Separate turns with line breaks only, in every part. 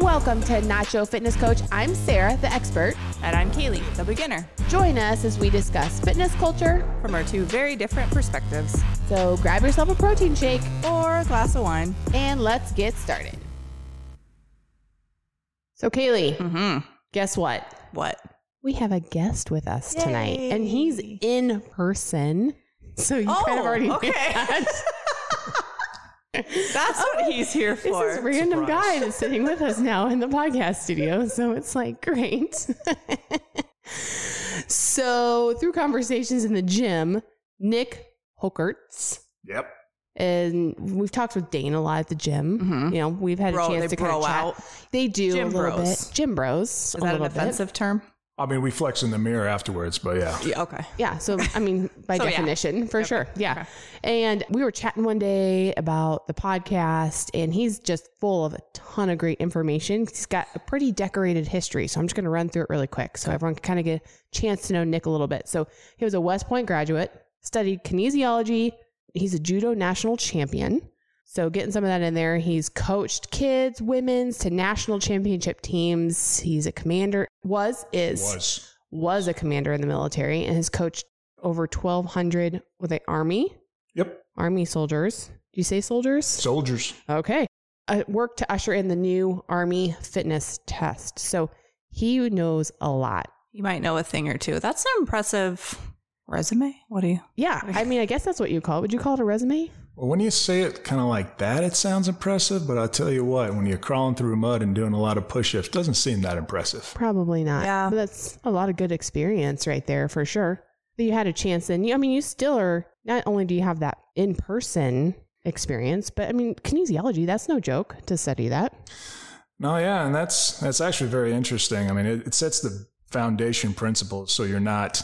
Welcome to Nacho Fitness Coach. I'm Sara, the expert.
And I'm Caleigh, the beginner,
Join us as we discuss fitness culture.
from our two very different perspectives.
So grab yourself a protein shake
Or a glass of wine.
and let's get started. So, Caleigh,
Mm-hmm.
guess what?
What?
We have a guest with us tonight, and he's in person. So you kind of
Oh,
already
okay.
that.
That's what he's here for.
This is random
Surprise.
guy that's sitting with us now in the podcast studio. So it's like great. so through conversations in the gym, Nick Hochertz,
Yep.
and we've talked with Dane a lot at the gym.
Mhm.
You know, we've had
Bro,
a chance
they
to kind of chat.
out.
They do
Gym
a little
bros.
bit. Gym bros.
Is
a
that an
little bit.
offensive term?
I mean, we flex in the mirror afterwards, but yeah.
Yeah, okay.
Yeah. So, I mean, by
So, yeah.
definition, for sure. Yeah.
Okay.
And we were chatting one day about the podcast, and he's just full of a ton of great information. He's got a pretty decorated history. So, I'm just going to run through it really quick so everyone can kind of get a chance to know Nick a little bit. So, he was a West Point graduate, studied kinesiology. He's a judo national champion. So, getting some of that in there, he's coached kids, women's to national championship teams. He's a commander, was, is
Was.
was a commander in the military and has coached over 1,200 with the Army,
Yep.
Army soldiers. Do you say soldiers?
Soldiers.
Okay. I worked to usher in the new Army fitness test. So he knows a lot.
You might know a thing or two. That's an impressive resume. What do you?
Yeah. I mean, I guess that's what you call it. Would you call it a resume?
Well, when you say it kind of like that, it sounds impressive, but I'll tell you what, when you're crawling through mud and doing a lot of push ups, doesn't seem that impressive.
Probably not.
Yeah.
But that's a lot of good experience right there for sure. That you had a chance and you, I mean, you still are, not only do you have that in person experience, but I mean, kinesiology, that's no joke to study that.
No, yeah, and that's that's actually very interesting. I mean, it, it sets the foundation principles so you're not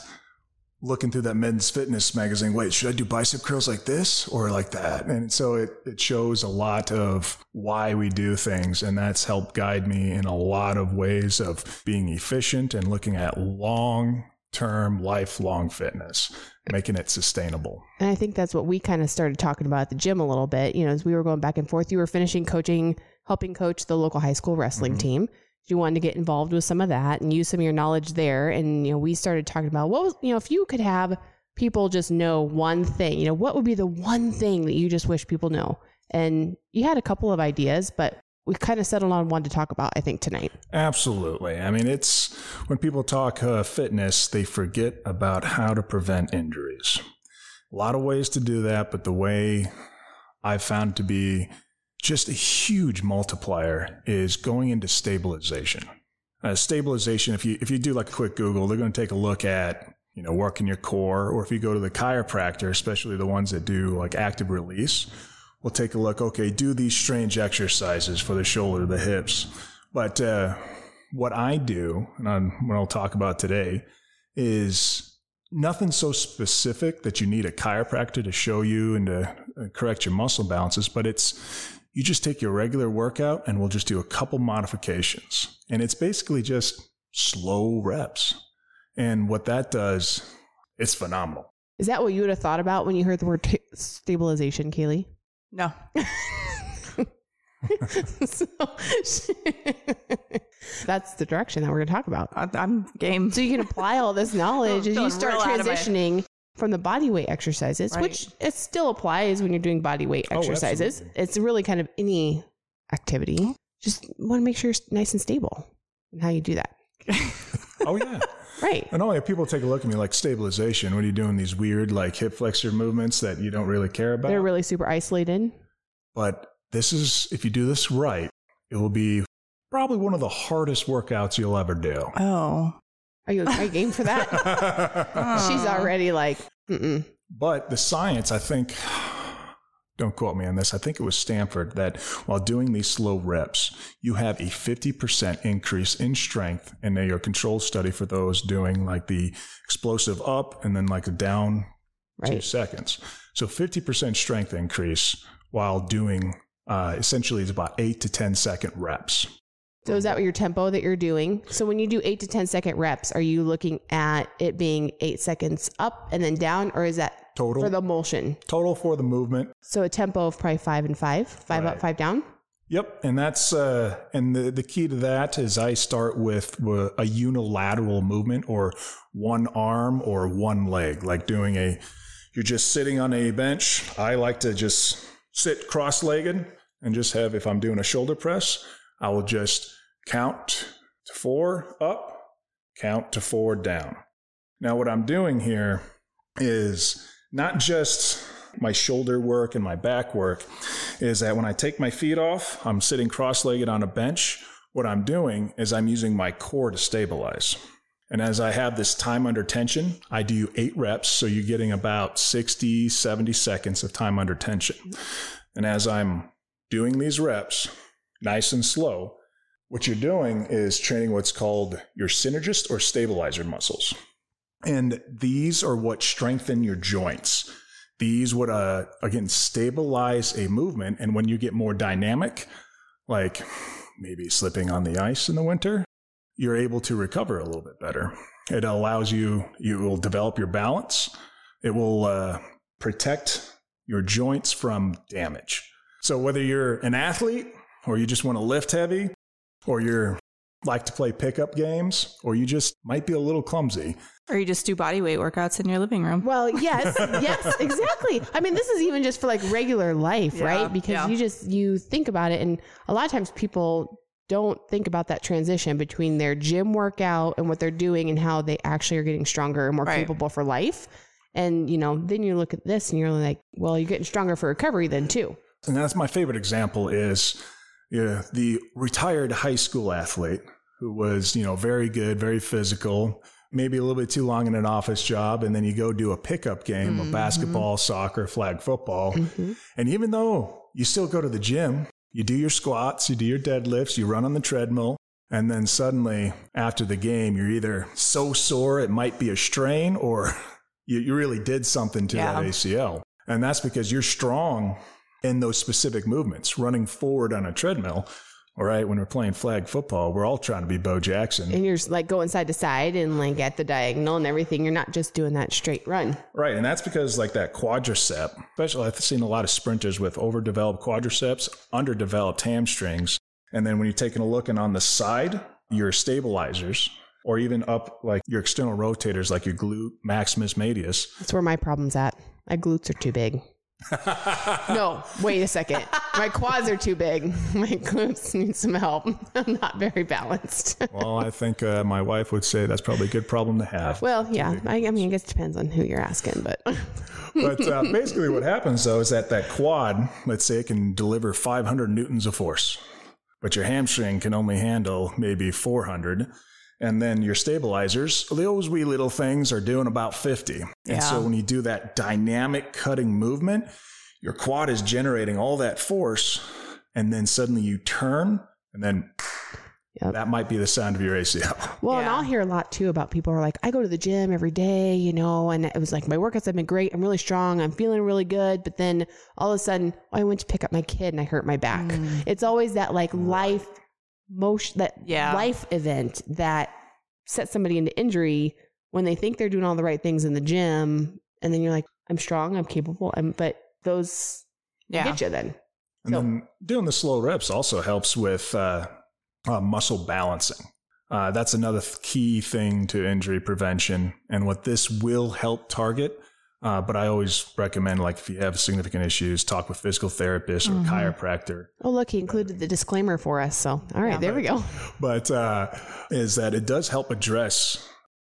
looking through that men's fitness magazine. Wait, should I do bicep curls like this or like that? And so it it shows a lot of why we do things, and that's helped guide me in a lot of ways of being efficient and looking at long term, lifelong fitness, making it sustainable.
And I think that's what we kind of started talking about at the gym a little bit. You know, as we were going back and forth, you were finishing coaching, helping coach the local high school wrestling
Mhm.
team. You wanted to get involved with some of that and use some of your knowledge there. And, you know, we started talking about what was, you know, if you could have people just know one thing, you know, what would be the one thing that you just wish people know? And you had a couple of ideas, but we kind of settled on one to talk about, I think, tonight.
Absolutely. I mean, it's when people talk uh, fitness, they forget about how to prevent injuries. A lot of ways to do that, but the way I've found to be just a huge multiplier is going into stabilization. Uh, stabilization, if you if you do like a quick Google, they're going to take a look at you know working your core, or if you go to the chiropractor, especially the ones that do like active release, we'll take a look. Okay, do these strange exercises for the shoulder, the hips. But uh, what I do, and I'm, what I'll talk about today, is nothing so specific that you need a chiropractor to show you and to uh, correct your muscle balances, but it's you just take your regular workout and we'll just do a couple modifications. And it's basically just slow reps. And what that does, it's phenomenal.
Is that what you would have thought about when you heard the word t- stabilization, Caleigh?
No.
so, that's the direction that we're going to talk about.
I, I'm game.
So you can apply all this knowledge as you start
real out of it.
transitioning from the body weight exercises,
Right.
which it still applies when you're doing body weight
Oh,
exercises.
absolutely.
it's really kind of any activity. Just want to make sure you're nice and stable and how you do that.
Oh, yeah.
Right.
And only people take a look at me like stabilization. What are you doing? These weird like hip flexor movements that you don't really care about.
They're really super isolated.
But this is, if you do this right, it will be probably one of the hardest workouts you'll ever do.
Oh.
Are you, are you game for that? She's already like, mm-mm.
but the science, I think, don't quote me on this, I think it was Stanford that while doing these slow reps, you have a 50% increase in strength. And they are a controlled study for those doing like the explosive up and then like a down two seconds. So 50% strength increase while doing uh, essentially it's about eight to 10 second reps.
So is that what your tempo that you're doing? So when you do eight to 10 second reps, are you looking at it being eight seconds up and then down, or is that
Total
for the motion?
total for the movement.
So a tempo of probably five and five, five up, five down.
Yep, and that's uh, and the the key to that is I start with a unilateral movement or one arm or one leg, like doing a. You're just sitting on a bench. I like to just sit cross-legged and just have. If I'm doing a shoulder press, I will just count to four up, count to four down. Now, what I'm doing here is not just my shoulder work and my back work is that when I take my feet off, I'm sitting cross legged on a bench. What I'm doing is I'm using my core to stabilize. And as I have this time under tension, I do eight reps. So you're getting about 60, 70 seconds of time under tension. And as I'm doing these reps, nice and slow, what you're doing is training what's called your synergist or stabilizer muscles. And these are what strengthen your joints. These would, uh, again, stabilize a movement. And when you get more dynamic, like maybe slipping on the ice in the winter, you're able to recover a little bit better. It allows you, you will develop your balance. It will uh, protect your joints from damage. So whether you're an athlete or you just want to lift heavy or you're like to play pickup games or you just might be a little clumsy,
Or you just do body weight workouts in your living room.
Well, yes, yes, exactly. I mean, this is even just for like regular life,
Yeah,
right? Because
yeah.
you just you think about it, and a lot of times people don't think about that transition between their gym workout and what they're doing and how they actually are getting stronger and more
Right.
capable for life. And you know, then you look at this and you're like, well, you're getting stronger for recovery then too.
and that's my favorite example is yeah, the retired high school athlete who was you know very good very physical maybe a little bit too long in an office job and then you go do a pickup game of basketball soccer flag football
Mhm.
and even though you still go to the gym you do your squats you do your deadlifts you run on the treadmill and then suddenly after the game you're either so sore it might be a strain or you, you really did something to
Yeah.
that acl and that's because you're strong in those specific movements, running forward on a treadmill. All right, when we're playing flag football, we're all trying to be Bo Jackson.
And you're like going side to side and like at the diagonal and everything. You're not just doing that straight run.
Right, and that's because like that quadricep, especially I've seen a lot of sprinters with overdeveloped quadriceps, underdeveloped hamstrings. And then when you're taking a look and on the side, your stabilizers, or even up like your external rotators like your glute maximus medius.
That's where my problem's at. My glutes are too big. No, wait a second. My quads are too big. My glutes need some help. I'm not very balanced.
Well, I think uh, my wife would say that's probably a good problem to have.
well, yeah. I, I mean, I guess it depends on who you're asking, but
but uh, basically, what happens though is that that quad, let's say, it can deliver 500 newtons of force, but your hamstring can only handle maybe 400. And then your stabilizers, those wee little things are doing about 50. And so when you do that dynamic cutting movement, your quad is generating all that force. And then suddenly you turn, and then
Yep.
that might be the sound of your ACL.
well, and I'll hear a lot too about people who are like, I go to the gym every day, you know, and it was like my workouts have been great. I'm really strong. I'm feeling really good. But then all of a sudden, I went to pick up my kid and I hurt my back.
Mm.
It's always that like life motion, that
Yeah.
life event that sets somebody into injury when they think they're doing all the right things in the gym. And then you're like, I'm strong, I'm capable. I'm, but those
Yeah.
get you then.
And
So-
then doing the slow reps also helps with uh, uh, muscle balancing. Uh, that's another th- key thing to injury prevention, and what this will help target. Uh, but I always recommend, like, if you have significant issues, talk with physical therapist or
Mhm.
chiropractor.
Oh, look, he included the disclaimer for us. So, all right,
Yeah.
there we go.
But uh, is that it does help address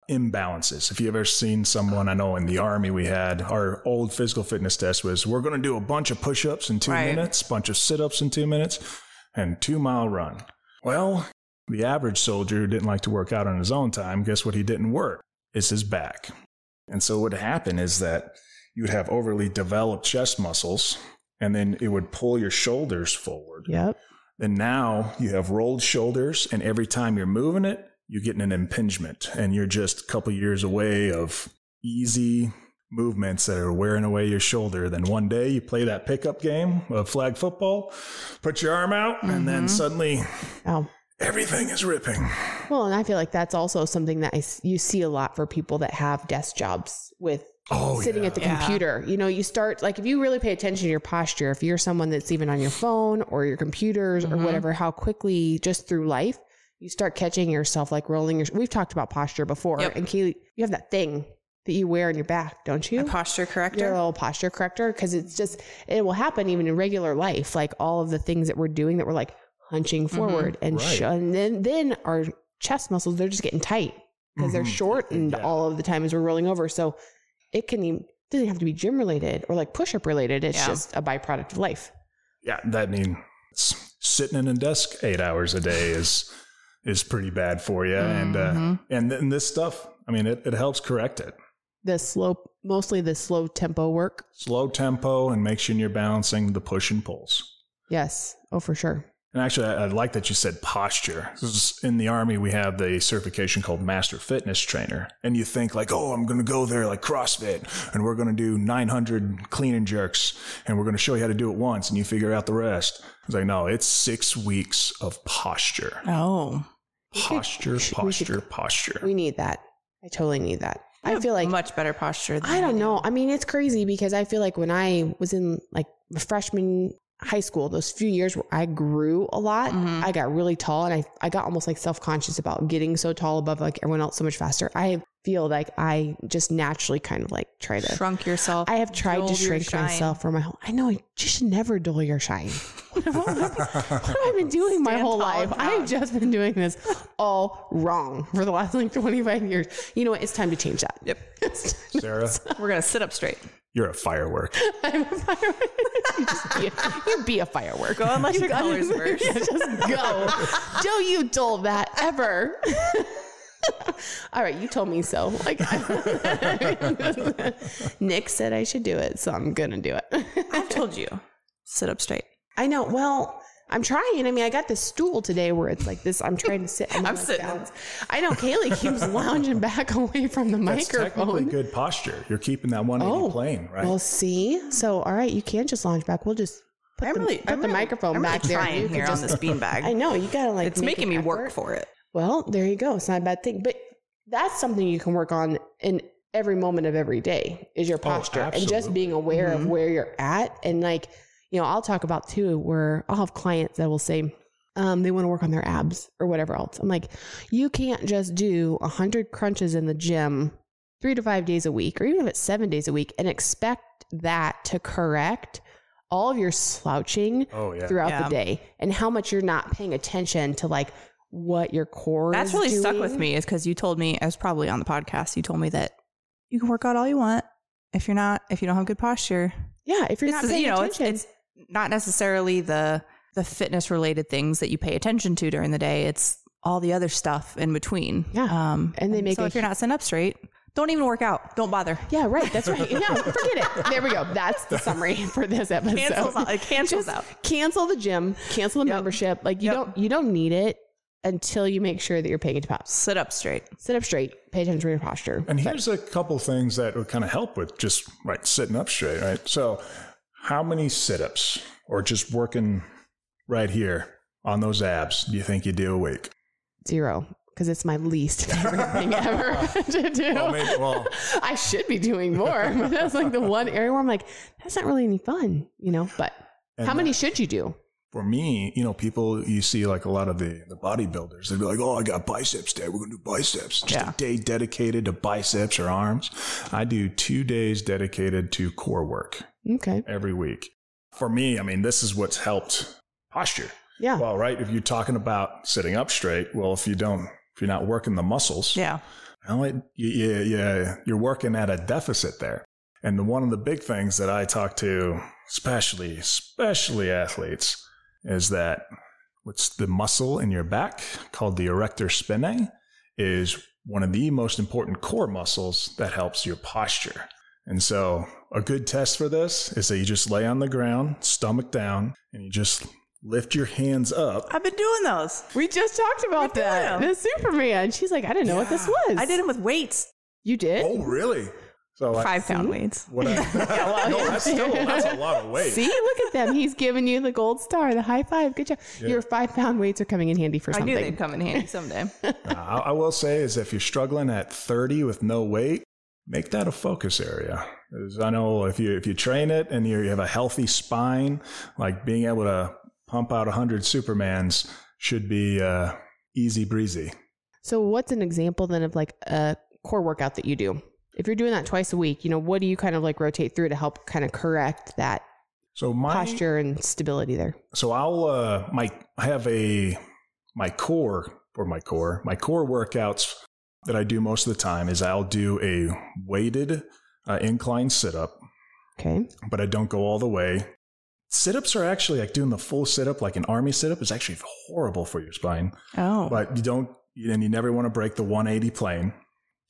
imbalances. If you've ever seen someone, I know in the army we had our old physical fitness test was we're going to do a bunch of push-ups in two
Right.
minutes, bunch of sit-ups in two minutes, and two mile run. Well, the average soldier who didn't like to work out on his own time, guess what he didn't work? It's his back. And so what would happen is that you'd have overly developed chest muscles, and then it would pull your shoulders forward.
Yep.
Then now you have rolled shoulders, and every time you're moving it, you're getting an impingement, and you're just a couple years away of easy movements that are wearing away your shoulder. Then one day you play that pickup game of flag football, put your arm out, and then
Mhm.
suddenly
Oh.
Everything is ripping.
Well, and I feel like that's also something that I s you see a lot for people that have desk jobs with
Oh,
sitting
yeah.
at the
Yeah.
computer. You know, you start like if you really pay attention to your posture, if you're someone that's even on your phone or your computers or
Mhm.
whatever, how quickly just through life you start catching yourself like rolling your. We've talked about posture before,
Yep.
and Caleigh, you have that thing that you wear on your back, don't you?
A posture corrector.
your little posture corrector because it's just it will happen even in regular life like all of the things that we're doing that we're like hunching forward and,
Right.
sh- and then then our chest muscles they're just getting tight because they're
Mhm.
shortened
Yeah.
all of the time as we're rolling over so it can even doesn't have to be gym related or like push up related it's
Yeah.
just a byproduct of life
Yeah, that mean s- sitting in a desk eight hours a day is is pretty bad for you, and uh,
Mhm.
and then this stuff. I mean, it, it helps correct it.
the slow mostly the slow tempo work
Slow tempo and make sure you're balancing the push and pulls.
yes oh for sure
And actually, I, I like that you said posture. 'Cause In the Army, we have the certification called Master Fitness Trainer. And you think, like, oh, I'm going to go there like CrossFit and we're going to do 900 clean and jerks and we're going to show you how to do it once and you figure out the rest. It's like, no, it's six weeks of posture.
Oh,
Posture,
we should-
posture, posture.
we need that i totally need that i feel like
much better posture. Than
I don't
do.
know. I mean, it's crazy because I feel like when I was in like freshman high school, those few years where I grew a lot,
Mhm.
I got really tall and I, I got almost like self conscious about getting so tall above like everyone else so much faster. I feel like I just naturally kind of like try to.
Shrunk yourself.
I have tried to shrink myself for my whole. I know you should never dull your shine. What have I been, what have I been doing my whole life? I've just been doing this all wrong for the last like 25 years. You know what? It's time to change that.
Yep.
Sara,
We're gonna sit up straight.
you're a firework.
I'm a firework. you, just be a, you be a firework.
Go unless your colors
gotta-
burst.
Yeah, just go. Don't you dull that ever. All right, you told me so. Like Nick said I should do it, so I'm gonna do it.
I've told you, sit up straight.
I know. Well, I'm trying. I mean, I got this stool today where it's like this. I'm trying to sit. And
I'm
like
sitting.
balance. I know. Caleigh keeps lounging back away from the
That's technically
microphone.
good posture. You're keeping that 180
Oh,
plane, right?
Well, see. So, all right, you can't just lounge back. We'll just put
I'm
the,
really
put
I'm
the
really-
microphone
I'm really
back there.
trying
You could
here
just-
on this beanbag.
I know you gotta like.
it's
make
making
an
me work for it.
Well, there you go. It's not a bad thing, but that's something you can work on in every moment of every day. Is your posture and just
Oh,
being aware
Mm-hmm.
of where you're at and like you know I'll talk about too where I'll have clients that will say. Um, they want to work on their abs or whatever else. I'm like, you can't just do a hundred crunches in the gym three to five days a week, or even if it's seven days a week, and expect that to correct all of your slouching
oh, yeah.
throughout
Yeah.
the day and how much you're not paying attention to like what your core
That's really stuck with me is because you told me, I was probably on the podcast, you told me that you can work out all you want. If you're not, if you don't have good posture,
Yeah, if you're
it's,
not paying
you know, it's,
attention.
it's not necessarily the, the fitness related things that you pay attention to during the day. It's all the other stuff in between.
Yeah.
Um,
And they make
so if you're not sitting up straight, don't even work out. Don't bother.
yeah, right. That's right. Yeah, forget it. There we go. That's the summary for this episode.
Cancels out. It cancels
Just
out.
cancel the gym, cancel the
Yep.
membership. Like you
Yep.
don't you don't need it until you make sure that you're paying attention. To pops.
Sit up straight.
Sit up straight, pay attention to your posture.
And here's a couple things that would kind of help with just right sitting up straight, right? So, how many sit-ups or just working right here on those abs do you think you do a week?
Zero. Because it's my least favorite thing ever to do.
Well, maybe, well,
I should be doing more. But that's like the one area where I'm like, that's not really any fun, you know. But
and
how many should you do?
For me, you know, people you see like a lot of the the bodybuilders, they'd be like, "Oh, I got biceps day. We're gonna do biceps. Just
Yeah.
a day dedicated to biceps or arms." I do two days dedicated to core work
Okay.
every week. For me, I mean, this is what's helped posture.
Yeah.
Well, right. If you're talking about sitting up straight, well, if you don't, if you're not working the muscles,
Yeah.
well, it, yeah, yeah, you're working at a deficit there. And the, one of the big things that I talk to, especially, especially athletes, is that what's the muscle in your back called the erector spinae is one of the most important core muscles that helps your posture. And so a good test for this is that you just lay on the ground, stomach down, and you just lift your hands up.
I've been doing those.
We just talked about that. The Superman. She's like, I didn't know what this was.
I did them with weights,
You did?
Oh, really? So I,
five pound weights.
What I, no, that's still that's a lot of weight.
See, look at them. He's giving you the gold star, the high five. Good job. Your five pound weights are coming in handy for something.
I
something.
knew they'd come in handy someday.
Uh, I, I will say is if you're struggling at 30 with no weight, make that a focus area. 'Cause I know if you if you train it and you have a healthy spine, like being able to pump out 100 Supermans should be uh, easy breezy.
So, what's an example then of like a core workout that you do? If you're doing that twice a week, you know, what do you kind of like rotate through to help kind of correct that
So my
posture and stability there?
So I'll uh my I have a my core or my core my core workouts that I do most of the time is I'll do a weighted uh, incline sit up,
Okay.
but I don't go all the way. Sit ups are actually like doing the full sit up, like an army sit up, is actually horrible for your spine.
Oh.
But you don't, and you never want to break the 180 plane.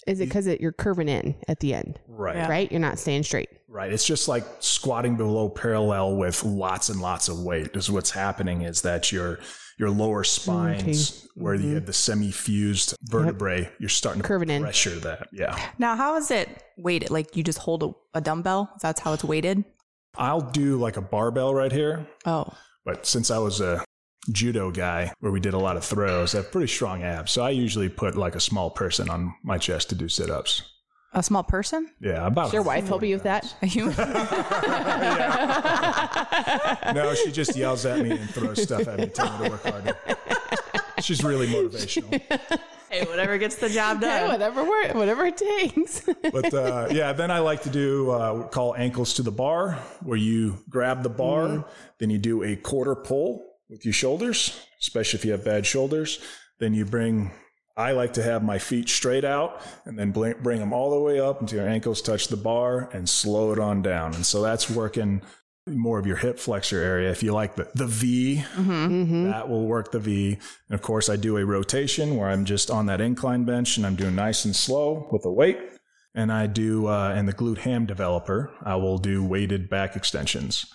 Is it because you're curving in at the end,
Right.
Yeah.
right? You're not staying straight.
Right. It's just like squatting below parallel with lots and lots of weight. Is what's happening is that your your lower spines, where you
Mhm.
have the semi-fused vertebrae, you're starting to
Curving in.
pressure that. Yeah.
now, how is it weighted? Like you just hold a, a dumbbell? That's how it's weighted?
I'll do like a barbell right here,
Oh.
but since I was a judo guy where we did a lot of throws, I have pretty strong abs. So I usually put like a small person on my chest to do sit-ups.
A small person?
Yeah, about
Does your wife help you with that?
A human?
no, she just yells at me and throws stuff at me, telling me to work harder. She's really motivational.
hey, whatever gets the job
Yeah,
done.
whatever, wor- whatever it takes.
But uh, yeah, then I like to do uh, what we call ankles to the bar, where you grab the bar, then you do a quarter pull with your shoulders, especially if you have bad shoulders. Then you bring. I like to have my feet straight out and then bring, them all the way up until your ankles touch the bar and slow it on down. And so that's working more of your hip flexor area. If you like the, the V,
mm-hmm.
that will work the V. And of course, I do a rotation where I'm just on that incline bench and I'm doing nice and slow with a weight. And I do, uh, and the glute ham developer, I will do weighted back extensions.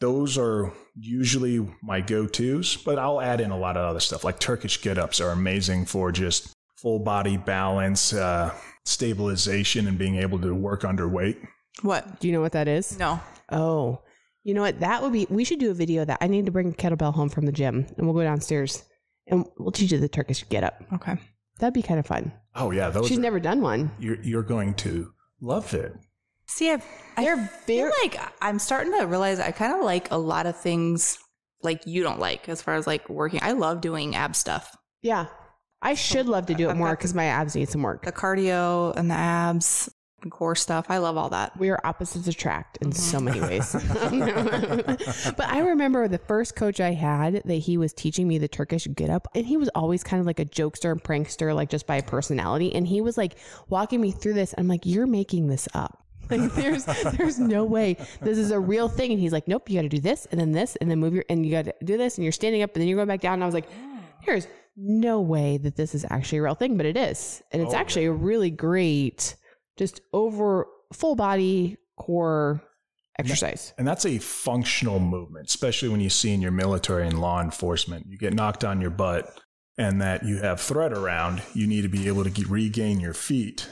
Those are usually my go tos, but I'll add in a lot of other stuff. Like Turkish get ups are amazing for just full body balance, uh, stabilization, and being able to work under weight.
What?
Do you know what that is?
No.
Oh, you know what? That would be. We should do a video of that. I need to bring a kettlebell home from the gym, and we'll go downstairs and we'll teach you the Turkish get up.
Okay.
That'd be kind of fun.
Oh, yeah. Those
She's
are-
never done one.
you're, you're going to love it.
See, I've, I
They're
feel
very-
like I'm starting to realize I kind of like a lot of things like you don't like as far as like working. I love doing ab stuff.
Yeah, I should love to do it
I've
more
got
because my abs need some work.
The cardio and the abs and core stuff. I love all that.
we are opposites attract in so mm-hmm. many ways. but I remember the first coach I had that he was teaching me the Turkish get up, and he was always kind of like a jokester and prankster, like just by personality. And he was like walking me through this. And I'm like, you're making this up. Like there's there's no way this is a real thing. And he's like, nope, you got to do this and then this and then move your and you got to do this and you're standing up and then you're going back down. And I was like, there's no way that this is actually a real thing, but it is, and it's
Oh,
actually a really great, just over full body core exercise.
And that's a functional movement, especially when you see in your military and law enforcement. You get knocked on your butt and that you have threat around, you need to be able to get, regain your feet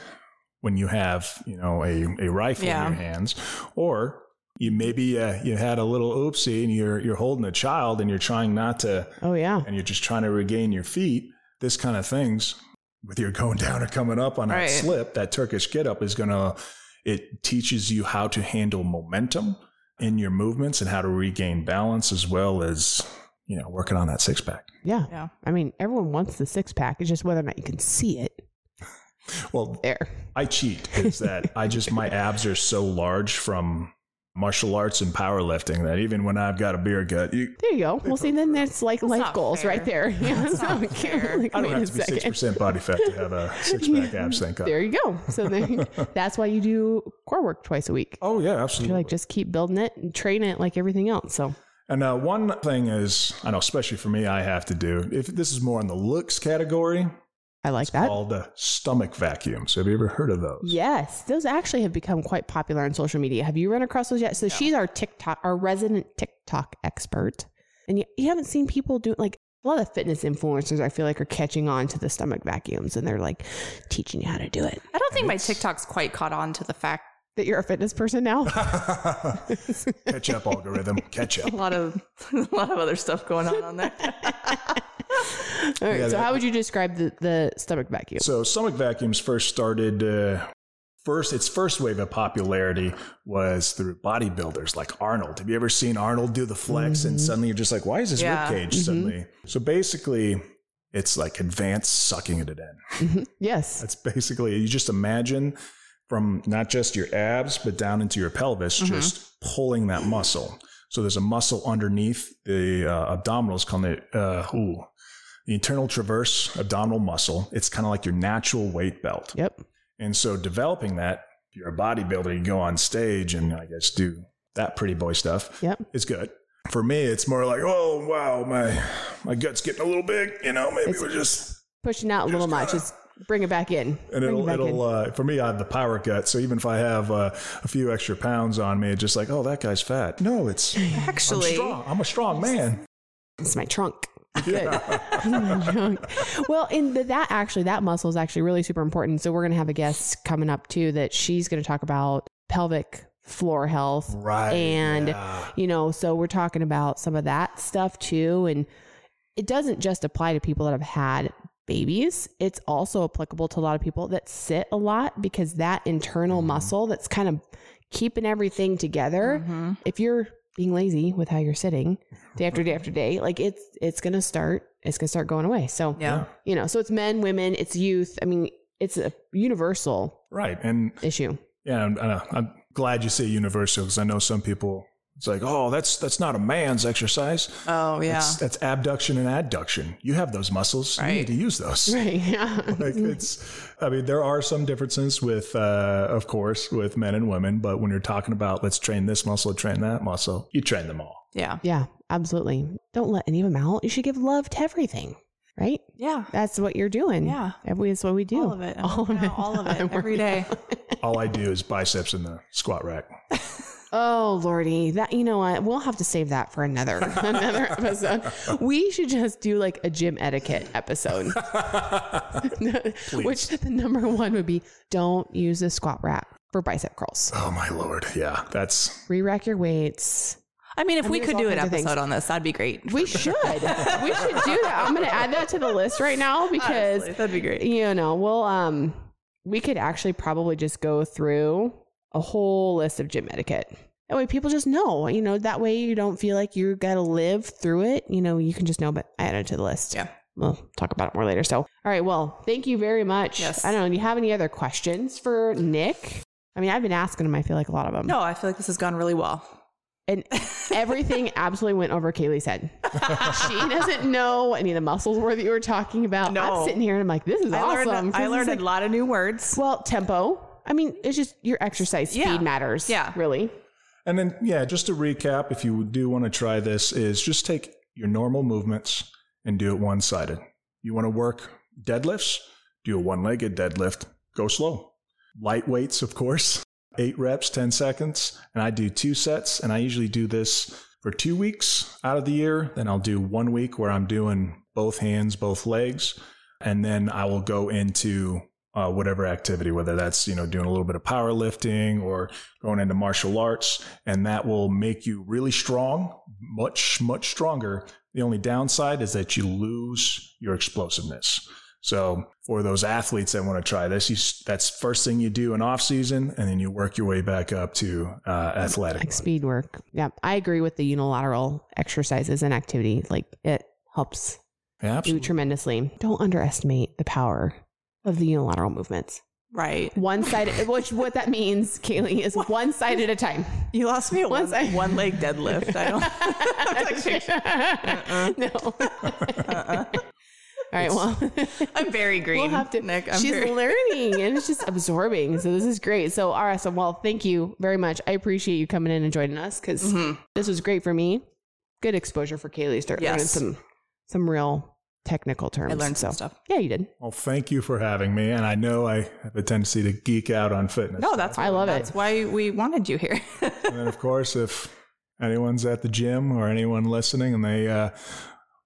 when you have, you know, a, a rifle
Yeah.
in your hands. Or you maybe uh, you had a little oopsie and you're you're holding a child and you're trying not to
Oh yeah,
and you're just trying to regain your feet. This kind of things with your going down or coming up on that
Right.
slip, that Turkish get up is gonna it teaches you how to handle momentum in your movements and how to regain balance as well as you know working on that six pack.
yeah.
Yeah.
I mean, everyone wants the six pack. It's just whether or not you can see it
Well,
there.
I cheat is that I just my abs are so large from martial arts and powerlifting that even when I've got a beer gut, you,
There you go. Well, see, then that's like life goals
fair.
right there. Yeah,
That's
so
not
can't-
fair.
like,
I don't
wait a
have to be six
second.
percent body fat to have a six pack abs thing.
There you go. So there, that's why you do core work twice a week.
Oh yeah,
You're
absolutely.
like just keep building it and train it like everything else. So
And uh, one thing is, I know, especially for me, I have to do. If this is more in the looks category,
I like that.
called uh, stomach vacuums. Have you ever heard of those?
Yes, those actually have become quite popular on social media. Have you run across those yet? So she's our TikTok, our resident TikTok expert, and you, you haven't seen people do like a lot of fitness influencers. I feel like are catching on to the stomach vacuums, and they're like teaching you how to do it.
I don't think my TikTok's quite caught on to the fact
That you're a fitness person now.
Catch up algorithm. Catch up.
a lot of a lot of other stuff going on on there.
All right.
Yeah,
so
that-
how would you describe the, the stomach vacuum?
So stomach vacuums first started uh, first its first wave of popularity was through bodybuilders like Arnold. Have you ever seen Arnold do the flex and suddenly you're just like, why is his
Yeah.
rib cage suddenly? So basically, it's like advanced sucking it in.
Yes.
That's basically you just imagine from not just your abs but down into your pelvis, just pulling that muscle. So there's a muscle underneath the uh, abdominals called the uh, ooh, the internal transverse abdominal muscle. It's kind of like your natural weight belt.
Yep.
And so developing that, if you're a bodybuilder, you go on stage and I guess do that pretty boy stuff.
Yep.
It's good. For me, it's more like, oh wow, my my gut's getting a little big. You know, maybe
It's-
we're just
Pushing out a little much. Just bring it back in.
and
Bring it
it'll
back in.
it'll uh, for me I have the power gut. So even if I have uh, a few extra pounds on me, it's just like, oh, that guy's fat. No, it's I'm
Actually,
strong. I'm a strong man.
It's my trunk. Good. Well, in the, that actually, that muscle is actually really super important. So we're going to have a guest coming up too that she's going to talk about pelvic floor health.
Right.
And,
yeah.
you know, so we're talking about some of that stuff too. And it doesn't just apply to people that have had babies, it's also applicable to a lot of people that sit a lot because that internal muscle that's kind of keeping everything together
Mhm.
if you're being lazy with how you're sitting day after day after day, like it's it's gonna start it's gonna start going away. So
yeah.
you know, so it's men, women, it's youth. I mean, it's a universal
right. And
issue.
yeah, I'm, I know, I'm glad you say universal because I know some people. It's like, oh, that's that's not a man's exercise.
Oh yeah.
That's, that's abduction and adduction. You have those muscles. You need to use those.
Right. Yeah.
like it's i mean there are some differences with uh of course with men and women but when you're talking about let's train this muscle train that muscle you train them all
yeah.
yeah, absolutely. Don't let any of them out. You should give love to everything. Right?
Yeah.
That's what you're doing.
Yeah.
Every that's what we do.
All of it. I'm
All of it.
out all of it
I'm
every
working
day.
out.
all i do is biceps in the squat rack
Oh lordy, that you know what? We'll have to save that for another another episode. We should just do like a gym etiquette episode. Which the number one would be don't use a squat rack for bicep curls.
oh my lord yeah that's
Re-rack your weights.
I mean, if
I
we could do an episode
things.
on this, that'd be great.
We should. we should do that. I'm gonna add that to the list right now because
Honestly, that'd be great.
you know, we'll um we could actually probably just go through a whole list of gym etiquette. That way people just know, you know, that way you don't feel like you gotta live through it. You know, you can just know, but I added it to the list.
Yeah.
We'll talk about it more later. So all right, well, thank you very much.
Yes.
I don't know, do you have any other questions for Nick? I mean, I've been asking him, I feel like a lot of them.
No, I feel like this has gone really well.
And everything absolutely went over Caleigh's head. she doesn't know any of the muscles were that you were talking about.
No.
I'm sitting here and I'm like, this is
I
awesome.
learned, I learned
like-
a lot of new words.
well, tempo. I mean, it's just your exercise speed
Yeah.
matters.
Yeah.
Really.
and then yeah just to recap if you do want to try this is just take your normal movements and do it one-sided you want to work deadlifts do a one-legged deadlift go slow light weights of course eight reps 10 seconds and i do two sets and i usually do this for two weeks out of the year then i'll do one week where i'm doing both hands both legs and then i will go into uh, whatever activity whether that's you know doing a little bit of powerlifting or going into martial arts and that will make you really strong much much stronger the only downside is that you lose your explosiveness so for those athletes that want to try this, you, that's first thing you do in off season, and then you work your way back up to uh, athletic.
Like speed work. Yeah. I agree with the unilateral exercises and activity. Like it helps
Yeah, absolutely.
tremendously. Don't underestimate the power of the unilateral movements.
Right.
One side, which what that means, Caleigh, is one side at a time.
You lost me at
Once
one,
I-
one leg deadlift. I don't.
no. All right. Well,
I'm very green.
we'll have to.
Nick. I'm
she's
very,
learning and it's just absorbing. So this is great. So. So well, thank you very much. I appreciate you coming in and joining us because
Mhm.
this was great for me. Good exposure for Caleigh. Start learning some some real technical terms.
I learned
so
some stuff.
yeah, you did.
Well, thank you for having me. And I know I have a tendency to geek out on fitness.
No, that's
I love it.
That's why we wanted you here.
And then, of course, if anyone's at the gym or anyone listening and they uh,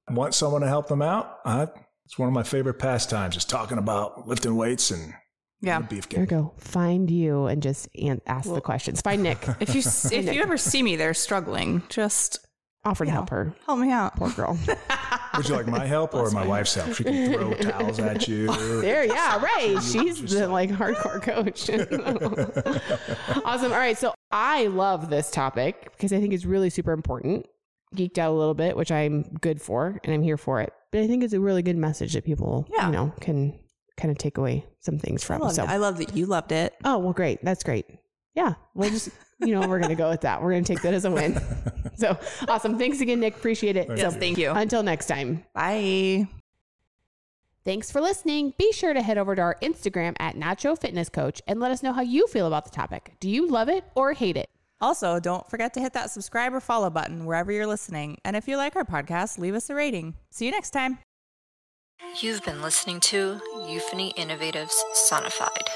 want someone to help them out, I, it's one of my favorite pastimes is talking about lifting weights and
yeah.
beef
There we
game.
go. Find you and just an- ask the questions. Find Nick.
If you if you ever see me there struggling, just
Offer to help her.
help me out.
Poor girl.
Would you like my help or my wife's help? She can throw towels at you.
There, yeah, right. She's the like hardcore coach. awesome. All right. So I love this topic because I think it's really super important. Geeked out a little bit, which I'm good for and I'm here for it. But I think it's a really good message that people,
Yeah.
you know, can kind of take away some things
I
from.
love,
So,
it. I love that you loved it.
oh, well, great. That's great. Yeah. We'll just, you know, we're going to go with that. We're going to take that as a win. So awesome. Thanks again, Nick. Appreciate it.
Yes,
So,
thank you.
until next time.
Bye.
Thanks for listening. Be sure to head over to our Instagram at Nacho Fitness Coach and let us know how you feel about the topic. Do you love it or hate it?
Also, don't forget to hit that subscribe or follow button wherever you're listening. And if you like our podcast, leave us a rating. See you next time.
You've been listening to Euphony Innovatives Sonified.